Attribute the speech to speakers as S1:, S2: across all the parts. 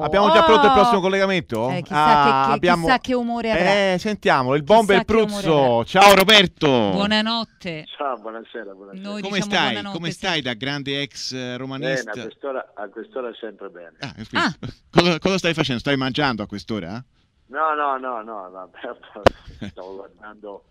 S1: Abbiamo già pronto il prossimo collegamento?
S2: Eh, chissà,
S1: Ah,
S2: che, che-
S1: abbiamo-
S2: chissà che umore avrà.
S1: Eh, sentiamolo, il bomber Pruzzo. Ciao Roberto.
S3: Buonanotte.
S4: Ciao, buonasera, buonasera.
S3: Noi
S5: Come
S3: diciamo
S5: stai?
S3: buonanotte,
S5: Come
S3: sì.
S5: stai da grande ex eh,
S4: Bene,
S5: romanista?
S4: a quest'ora, a quest'ora sempre bene.
S5: Ah,
S3: Ah.
S5: Cosa, cosa stai facendo? Stai mangiando a quest'ora?
S4: No, no, no, no, no, stavo guardando,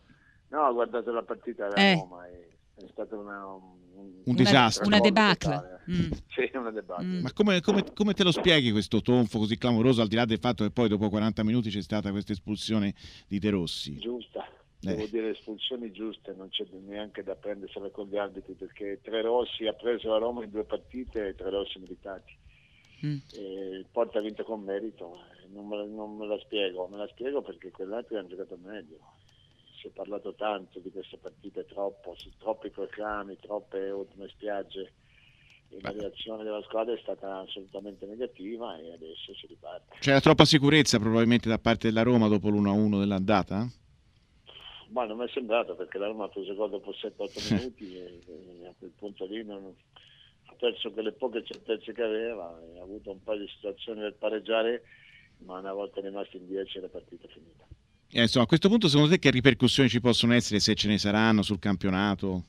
S4: no, ho guardato la partita della
S3: Eh.
S4: Roma, è stato una, un,
S5: Un disastro.
S3: Una debacle. Mm.
S4: Sì, una debacle.
S3: Mm.
S5: Ma come, come- come te lo spieghi questo tonfo così clamoroso, al di là del fatto che poi dopo 40 minuti c'è stata questa espulsione di De Rossi?
S4: Giusta,
S5: Eh.
S4: devo dire espulsioni giuste, non c'è neanche da prendersela con gli arbitri perché Tre Rossi ha preso la Roma in due partite e Tre Rossi meritati.
S3: Mm.
S4: Il Porta ha vinto con merito, non me, la- non me la spiego, me la spiego perché quell'altro hanno giocato meglio. Si è parlato tanto di queste partite, troppo, troppi proclami, troppe ultime spiagge. La reazione della squadra è stata assolutamente negativa e adesso si riparte.
S5: C'era troppa sicurezza probabilmente da parte della Roma dopo l'1-1 dell'andata?
S4: Ma non mi è sembrato perché la Roma ha preso gol dopo 7-8 minuti e, e a quel punto lì non- ha perso quelle poche certezze che aveva ha avuto un paio di situazioni per pareggiare, ma una volta rimasti in 10 la partita è finita.
S5: Eh, insomma, a questo punto secondo te che ripercussioni ci possono essere se ce ne saranno sul campionato?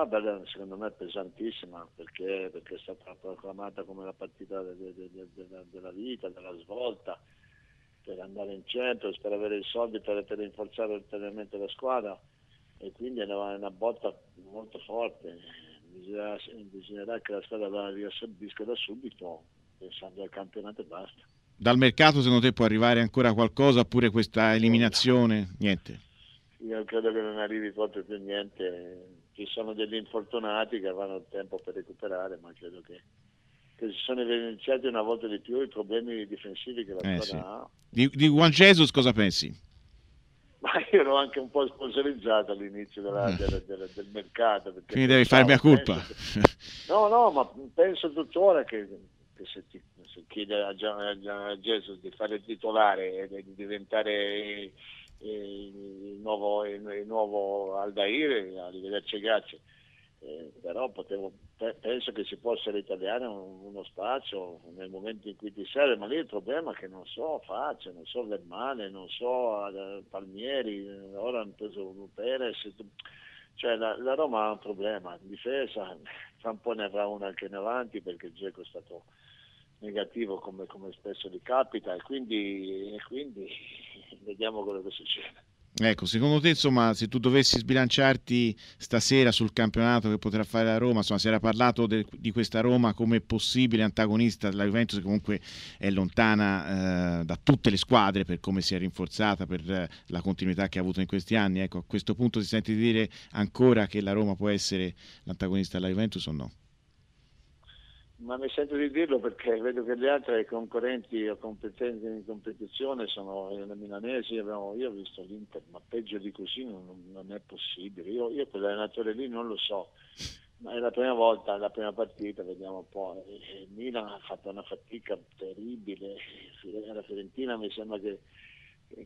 S4: Ma bella, secondo me è pesantissima perché, perché è stata proclamata come la partita de- de- de- de- della- della vita, della svolta, per andare in centro, per avere i soldi per, per rinforzare ulteriormente la squadra e quindi è una, una botta molto forte. Bisognerà, bisognerà che la squadra la riassorbisca da subito pensando al campionato e basta.
S5: Dal mercato secondo te può arrivare ancora qualcosa oppure questa eliminazione? Niente.
S4: Io credo che non arrivi proprio più niente. Ci sono degli infortunati che avranno il tempo per recuperare, ma credo che, che si sono evidenziati una volta di più i problemi difensivi che la
S5: Eh,
S4: squadra
S5: sì.
S4: ha.
S5: Di, di Juan Jesus cosa pensi?
S4: Ma io ero anche un po' sponsorizzato all'inizio della-
S5: Eh.
S4: del, del- del mercato. perché
S5: Quindi devi farmi a colpa.
S4: che- No, no, ma penso tuttora che, che se, ti, se chiede a, a a Jesus di fare il titolare e di diventare eh, il nuovo, il, nuovo Aldair, arrivederci grazie. Eh, però potevo- pe- penso che si possa ritagliare un- uno spazio nel momento in cui ti serve, ma lì il problema è che non so Faccia, non so Vermane, non so eh, Palmieri, eh, ora hanno preso Perez, cioè la, la Roma ha un problema, in difesa, fra un po' ne avrà una anche in avanti perché Geco è stato negativo come, come spesso gli capita e quindi, e quindi vediamo quello che succede.
S5: Ecco, secondo te, insomma, se tu dovessi sbilanciarti stasera sul campionato che potrà fare la Roma, insomma, si era parlato de- di questa Roma come possibile antagonista della Juventus, che comunque è lontana eh, da tutte le squadre per come si è rinforzata, per eh, la continuità che ha avuto in questi anni. Ecco, a questo punto ti senti di dire ancora che la Roma può essere l'antagonista della Juventus o no?
S4: Ma mi sento di dirlo perché vedo che gli altri concorrenti o competenti in competizione sono le milanesi, io ho visto l'Inter, ma peggio di così non, non è possibile. Io, io quell'allenatore lì non lo so, ma è la prima volta, la prima partita, vediamo un po'. E- Il Milan ha fatto una fatica terribile, la Fiorentina mi sembra che,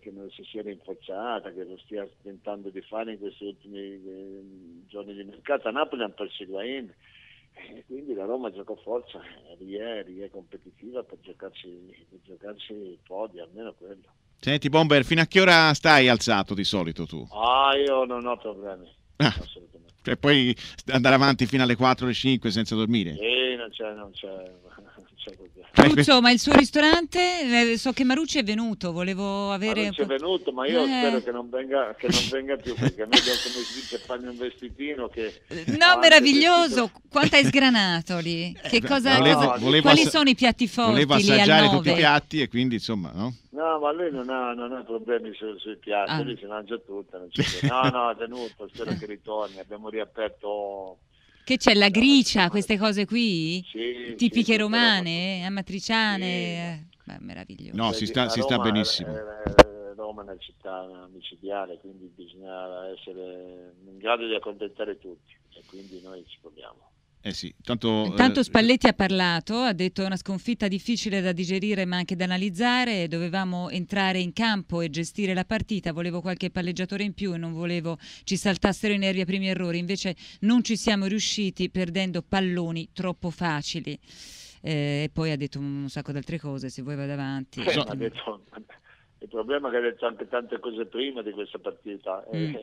S4: che non si sia rinforzata, che lo stia tentando di fare in questi ultimi eh, giorni di mercato. A Napoli hanno perso Higuain. E quindi la Roma gioca forza, è, è competitiva per giocarsi, per giocarsi i podi, almeno quello.
S5: Senti, Bomber, fino a che ora stai alzato di solito tu?
S4: Ah, io non ho problemi,
S5: Ah.
S4: assolutamente.
S5: Cioè, puoi andare avanti fino alle 4 o alle 5 senza dormire?
S4: E non c'è, non c'è, non c'è.
S3: Pruzzo, ma il suo ristorante, eh, so che Marucci è venuto, volevo avere...
S4: non c'è venuto, ma io
S3: Eh.
S4: spero che non venga, che non venga più, perché a me devo, come si dice, farmi un vestitino che...
S3: No, meraviglioso!
S4: che
S3: Quanto hai sgranato lì? Che cosa,
S5: volevo-
S3: cosa-
S5: volevo
S3: quali
S5: assa-
S3: sono i piatti forti
S5: Volevo assaggiare tutti i
S3: 9?
S5: piatti e quindi, insomma, no?
S4: No, ma lui non ha, non ha problemi su- sui piatti,
S3: Ah.
S4: lui si mangia tutto. Non c'è- no, no, è tenuto, spero che ritorni. Abbiamo riaperto...
S3: Che c'è la gricia, queste cose qui?
S4: Sì,
S3: Tipiche
S4: sì,
S3: romane, amatriciane?
S4: Sì.
S3: eh, Beh, meraviglioso.
S5: No, si sta, si sta benissimo.
S4: eh, eh, Roma è una città micidiale, quindi bisogna essere in grado di accontentare tutti e quindi noi ci proviamo.
S5: Eh sì, tanto...
S3: Intanto
S5: eh,
S3: Spalletti ha parlato, ha detto è una sconfitta difficile da digerire ma anche da analizzare, dovevamo entrare in campo e gestire la partita, volevo qualche palleggiatore in più e non volevo ci saltassero i nervi ai primi errori, invece non ci siamo riusciti perdendo palloni troppo facili. eh, e poi ha detto un sacco di altre cose, se vuoi vado avanti.
S4: Eh, ha detto, il problema è che ha detto anche tante cose prima di questa partita.
S3: Mm.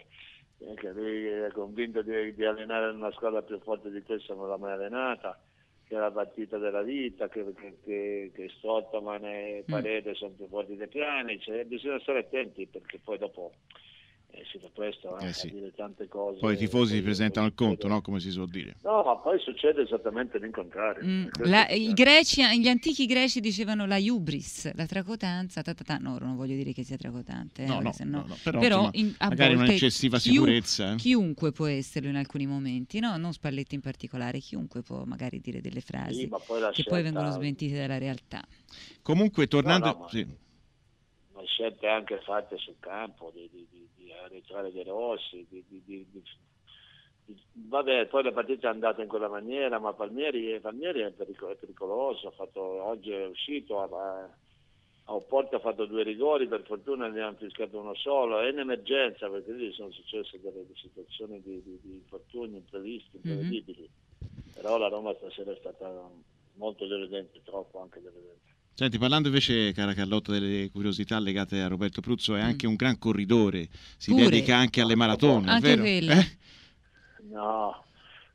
S4: Eh, che lui è convinto di, di allenare una squadra più forte di questa, non l'ha mai allenata, che è la partita della vita, che, che, che, che Stottoman e
S3: Mm.
S4: Parede sono più forti dei piani, cioè, bisogna stare attenti perché poi dopo eh, si fa presto eh,
S5: Eh, sì.
S4: a dire tante cose.
S5: Poi i tifosi si presentano al conto, no? come si suol dire.
S4: No, ma poi succede esattamente l'incontrario.
S3: Mm, la- greci, gli antichi greci dicevano la hubris, la tracotanza, ta, ta, ta. no, non voglio dire che sia tracotante, eh,
S5: No, no, no, no, però,
S3: però
S5: insomma,
S3: in- a
S5: magari un'eccessiva
S3: chiun-
S5: sicurezza. eh.
S3: Chiunque può esserlo in alcuni momenti, no? non Spalletti in particolare, chiunque può magari dire delle frasi
S4: Sì, poi
S3: che
S4: scelta-
S3: poi vengono smentite dalla realtà.
S5: Comunque, tornando...
S4: No, no, ma-
S5: sì.
S4: Ma scelte anche fatte sul campo di, di, di, di arretrare De Rossi vabbè poi la partita è andata in quella maniera ma Palmieri, Palmieri è, perico- è pericoloso ha fatto, oggi è uscito a, a Opporto ha fatto due rigori per fortuna ne hanno fiscato uno solo è un'emergenza perché lì sono successe delle situazioni di, di, di infortuni imprevisti
S3: Mhm.
S4: imprevedibili però la Roma stasera è stata molto deludente troppo anche deludente
S5: Senti, parlando invece, cara Carlotta, delle curiosità legate a Roberto Pruzzo, è
S3: Mm.
S5: anche un gran corridore, si
S3: Pure.
S5: dedica anche alle maratone,
S3: Anche
S5: vero? Eh?
S4: No,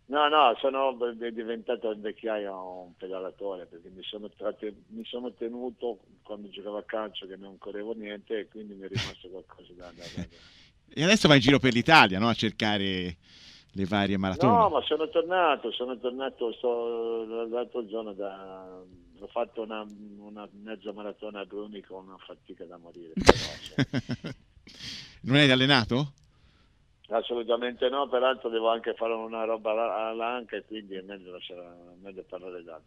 S4: no, no, sono diventato in vecchiaia un pedalatore perché mi sono, tratte- mi sono tenuto quando giocavo a calcio che non correvo niente e quindi mi è rimasto qualcosa da... da, da-
S5: E adesso va in giro per l'Italia, no? A cercare le varie maratone.
S4: No, ma sono tornato, sono tornato l'altro giorno da... Ho fatto una, una mezza maratona a Bruni con una fatica da morire. però, cioè,
S5: non eri allenato?
S4: assolutamente no, peraltro devo anche fare una roba all'anca e quindi è meglio, lasciare, meglio parlare d'altro.